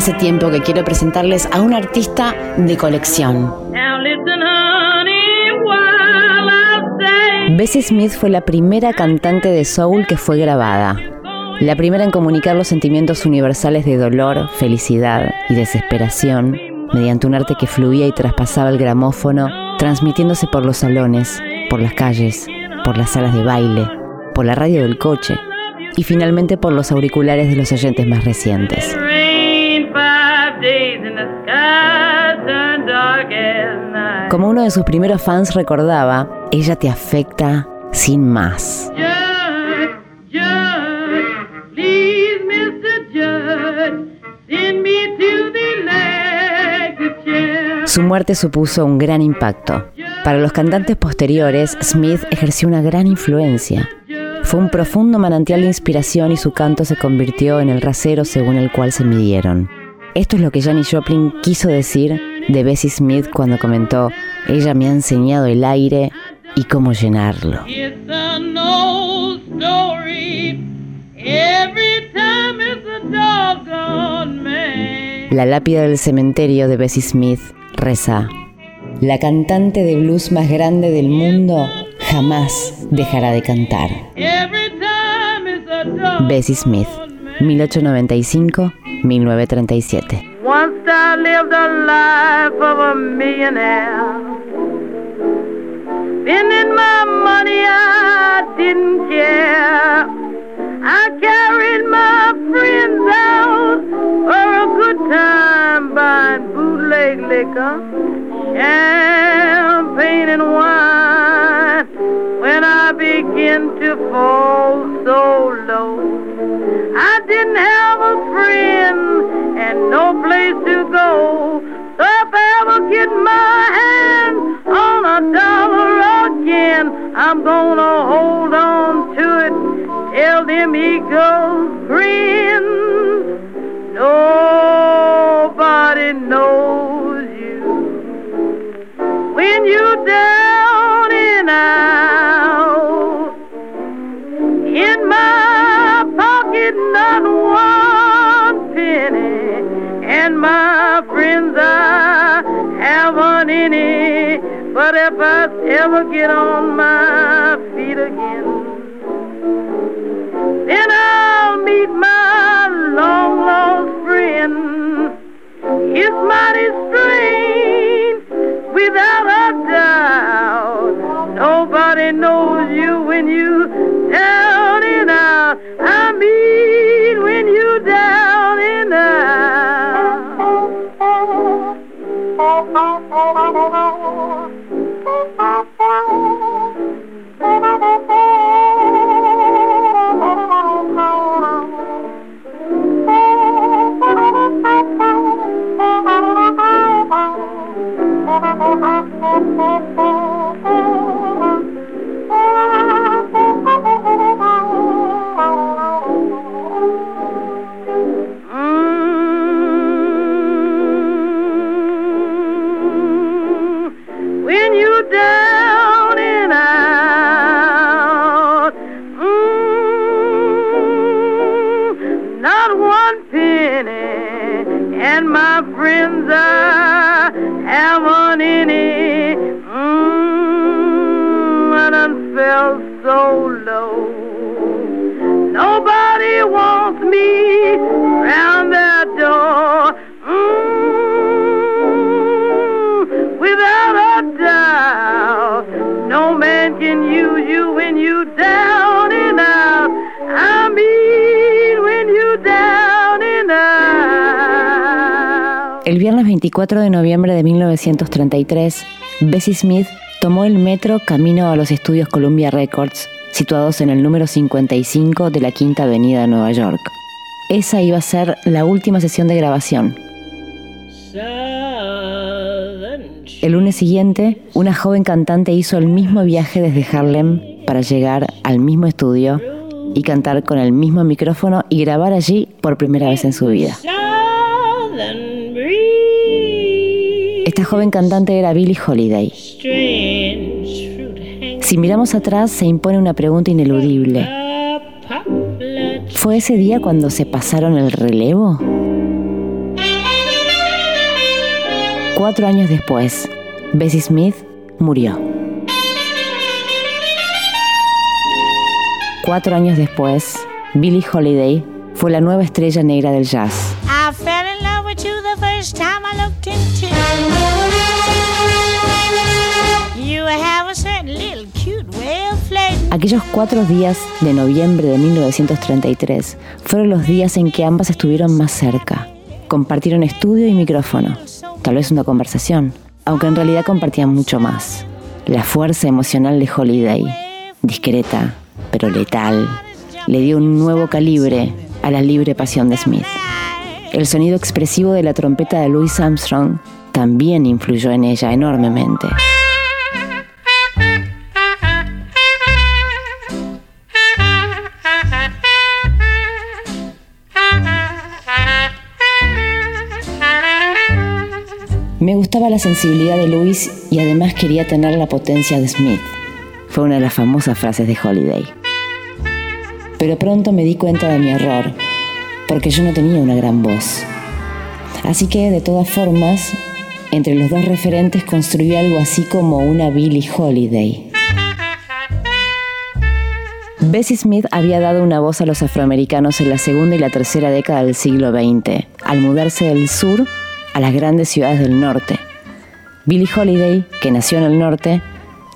Hace tiempo que quiero presentarles a un artista de colección. Bessie Smith fue la primera cantante de soul que fue grabada. La primera en comunicar los sentimientos universales de dolor, felicidad y desesperación mediante un arte que fluía y traspasaba el gramófono, transmitiéndose por los salones, por las calles, por las salas de baile, por la radio del coche y finalmente por los auriculares de los oyentes más recientes. Como uno de sus primeros fans recordaba, ella te afecta sin más. Su muerte supuso un gran impacto. Para los cantantes posteriores, Smith ejerció una gran influencia. Fue un profundo manantial de inspiración y su canto se convirtió en el rasero según el cual se midieron. Esto es lo que Janis Joplin quiso decir de Bessie Smith cuando comentó, ella me ha enseñado el aire y cómo llenarlo. La lápida del cementerio de Bessie Smith reza, la cantante de blues más grande del mundo jamás dejará de cantar. Bessie Smith, 1895-1937. Once I lived a life of a millionaire. Spending my money, I didn't care. I carried my friends out for a good time buying bootleg liquor, champagne I'm gonna hold on to it till them eagles grin. Nobody knows you when you're down and out. In my pocket, not one penny, and my friends I haven't any. But if I ever get on my viernes 24 de noviembre de 1933, Bessie Smith tomó el metro camino a los estudios Columbia Records, situados en el número 55 de la Quinta Avenida de Nueva York. Esa iba a ser la última sesión de grabación. El lunes siguiente, una joven cantante hizo el mismo viaje desde Harlem para llegar al mismo estudio y cantar con el mismo micrófono y grabar allí por primera vez en su vida. Esta joven cantante era Billie Holiday. Si miramos atrás se impone una pregunta ineludible. ¿Fue ese día cuando se pasaron el relevo? cuatro años después, Bessie Smith murió. Cuatro años después, Billie Holiday fue la nueva estrella negra del jazz. Aquellos cuatro días de noviembre de 1933 fueron los días en que ambas estuvieron más cerca. Compartieron estudio y micrófono, tal vez una conversación, aunque en realidad compartían mucho más. La fuerza emocional de Holiday, discreta pero letal, le dio un nuevo calibre a la libre pasión de Smith. El sonido expresivo de la trompeta de Louis Armstrong también influyó en ella enormemente. Gustaba la sensibilidad de Louis y además quería tener la potencia de Smith. Fue una de las famosas frases de Holiday. Pero pronto me di cuenta de mi error, porque yo no tenía una gran voz. Así que, de todas formas, entre los dos referentes construí algo así como una Billie Holiday. Bessie Smith había dado una voz a los afroamericanos en la segunda y la tercera década del siglo XX, al mudarse del sur a las grandes ciudades del norte. Billie Holiday, que nació en el norte,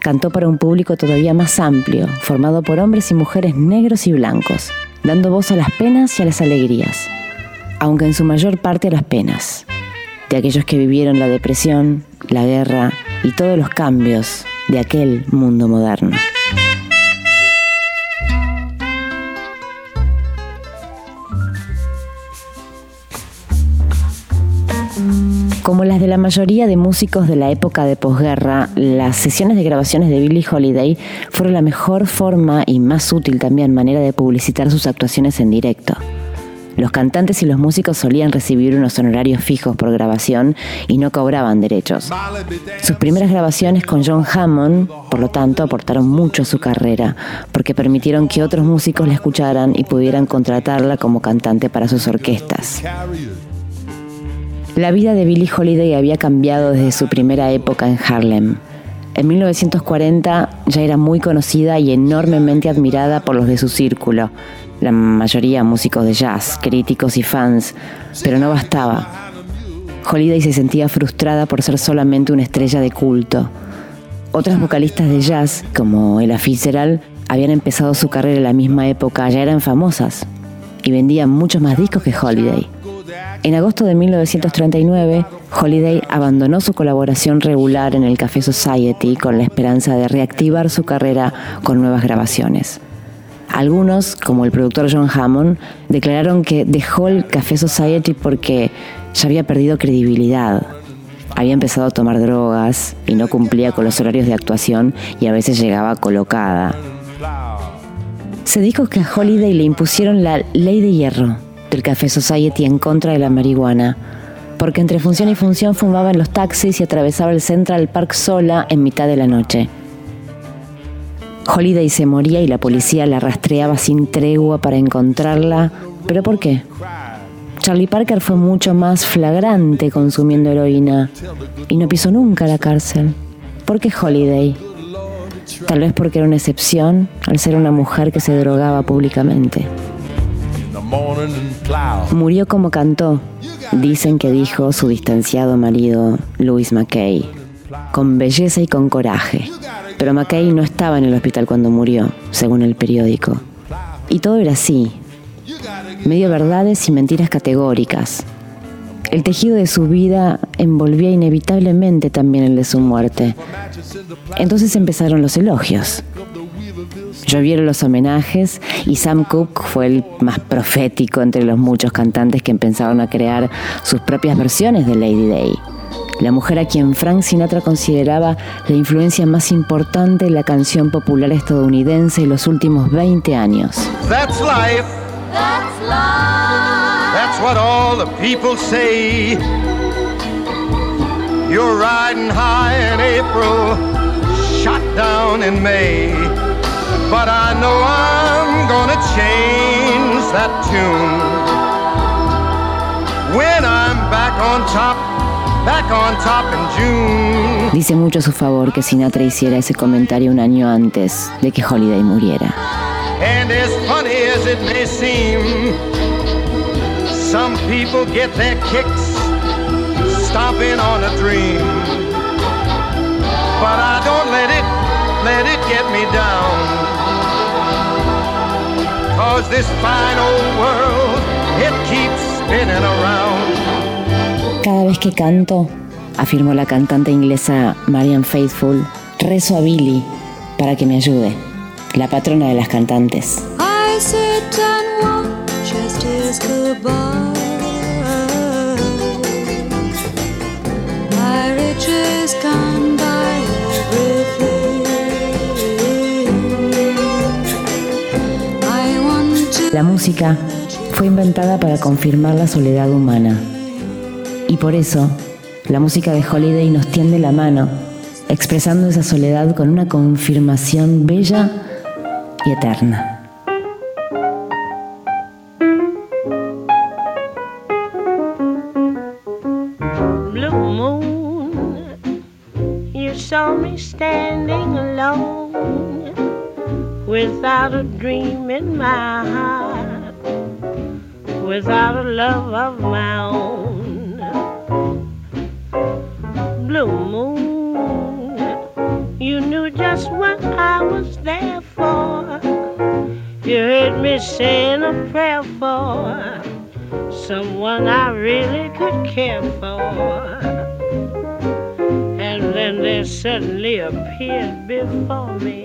cantó para un público todavía más amplio, formado por hombres y mujeres negros y blancos, dando voz a las penas y a las alegrías, aunque en su mayor parte a las penas, de aquellos que vivieron la depresión, la guerra y todos los cambios de aquel mundo moderno. Como las de la mayoría de músicos de la época de posguerra, las sesiones de grabaciones de Billie Holiday fueron la mejor forma y más útil también manera de publicitar sus actuaciones en directo. Los cantantes y los músicos solían recibir unos honorarios fijos por grabación y no cobraban derechos. Sus primeras grabaciones con John Hammond, por lo tanto, aportaron mucho a su carrera, porque permitieron que otros músicos la escucharan y pudieran contratarla como cantante para sus orquestas. La vida de Billie Holiday había cambiado desde su primera época en Harlem. En 1940 ya era muy conocida y enormemente admirada por los de su círculo, la mayoría músicos de jazz, críticos y fans, pero no bastaba. Holiday se sentía frustrada por ser solamente una estrella de culto. Otras vocalistas de jazz, como Ella Fitzgerald, habían empezado su carrera en la misma época, ya eran famosas y vendían muchos más discos que Holiday. En agosto de 1939, Holiday abandonó su colaboración regular en el Café Society con la esperanza de reactivar su carrera con nuevas grabaciones. Algunos, como el productor John Hammond, declararon que dejó el Café Society porque ya había perdido credibilidad. Había empezado a tomar drogas y no cumplía con los horarios de actuación y a veces llegaba colocada. Se dijo que a Holiday le impusieron la ley de hierro, el Café Society en contra de la marihuana, porque entre función y función fumaba en los taxis y atravesaba el Central Park sola en mitad de la noche. Holiday se moría y la policía la rastreaba sin tregua para encontrarla. ¿Pero por qué? Charlie Parker fue mucho más flagrante consumiendo heroína y no pisó nunca la cárcel. ¿Por qué Holiday? Tal vez porque era una excepción al ser una mujer que se drogaba públicamente. Murió como cantó, dicen que dijo su distanciado marido Louis McKay, con belleza y con coraje. Pero McKay no estaba en el hospital cuando murió, según el periódico. Y todo era así, medio verdades y mentiras categóricas. El tejido de su vida envolvía inevitablemente también el de su muerte. Entonces empezaron los elogios. Llovieron los homenajes y Sam Cooke fue el más profético entre los muchos cantantes que empezaron a crear sus propias versiones de Lady Day. La mujer a quien Frank Sinatra consideraba la influencia más importante en la canción popular estadounidense en los últimos 20 años. That's life. That's life. That's what all the people say. You're riding high in April, shot down in May. But I know I'm gonna change that tune when I'm back on top back on top in June. Dice mucho a su favor que Sinatra hiciera ese comentario un año antes de que Holiday muriera. And as funny as it may seem, some people get their kicks stomping on a dream. But I don't let it, let it get me down. Cause this fine old world, it keeps spinning around. Cada vez que canto, afirmó la cantante inglesa Marian Faithfull, rezo a Billy para que me ayude, la patrona de las cantantes. I sit and watch as days go by. My riches can La música fue inventada para confirmar la soledad humana. Y por eso, la música de Holiday nos tiende la mano, expresando esa soledad con una confirmación bella y eterna. Without a dream in my heart, without a love of my own. Blue moon, you knew just what I was there for. You heard me saying a prayer for someone I really could care for. And then there suddenly appeared before me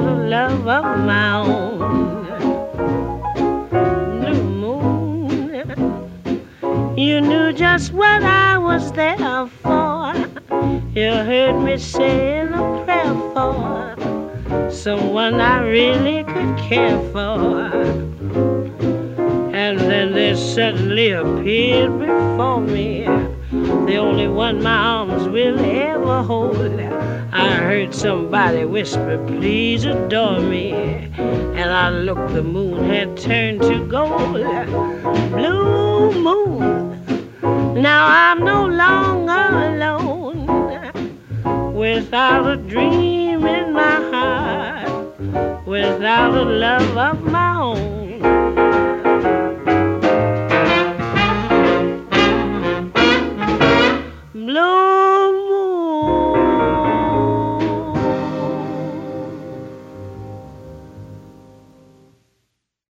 A love of my own. Blue moon, you knew just what I was there for. You heard me saying a prayer for someone I really could care for. And then there suddenly appeared before me the only one my arms will ever hold. I heard somebody whisper, Please adore me. And I looked, the moon had turned to gold. Blue moon. Now I'm no longer alone without a dream in my heart, without a love of my own.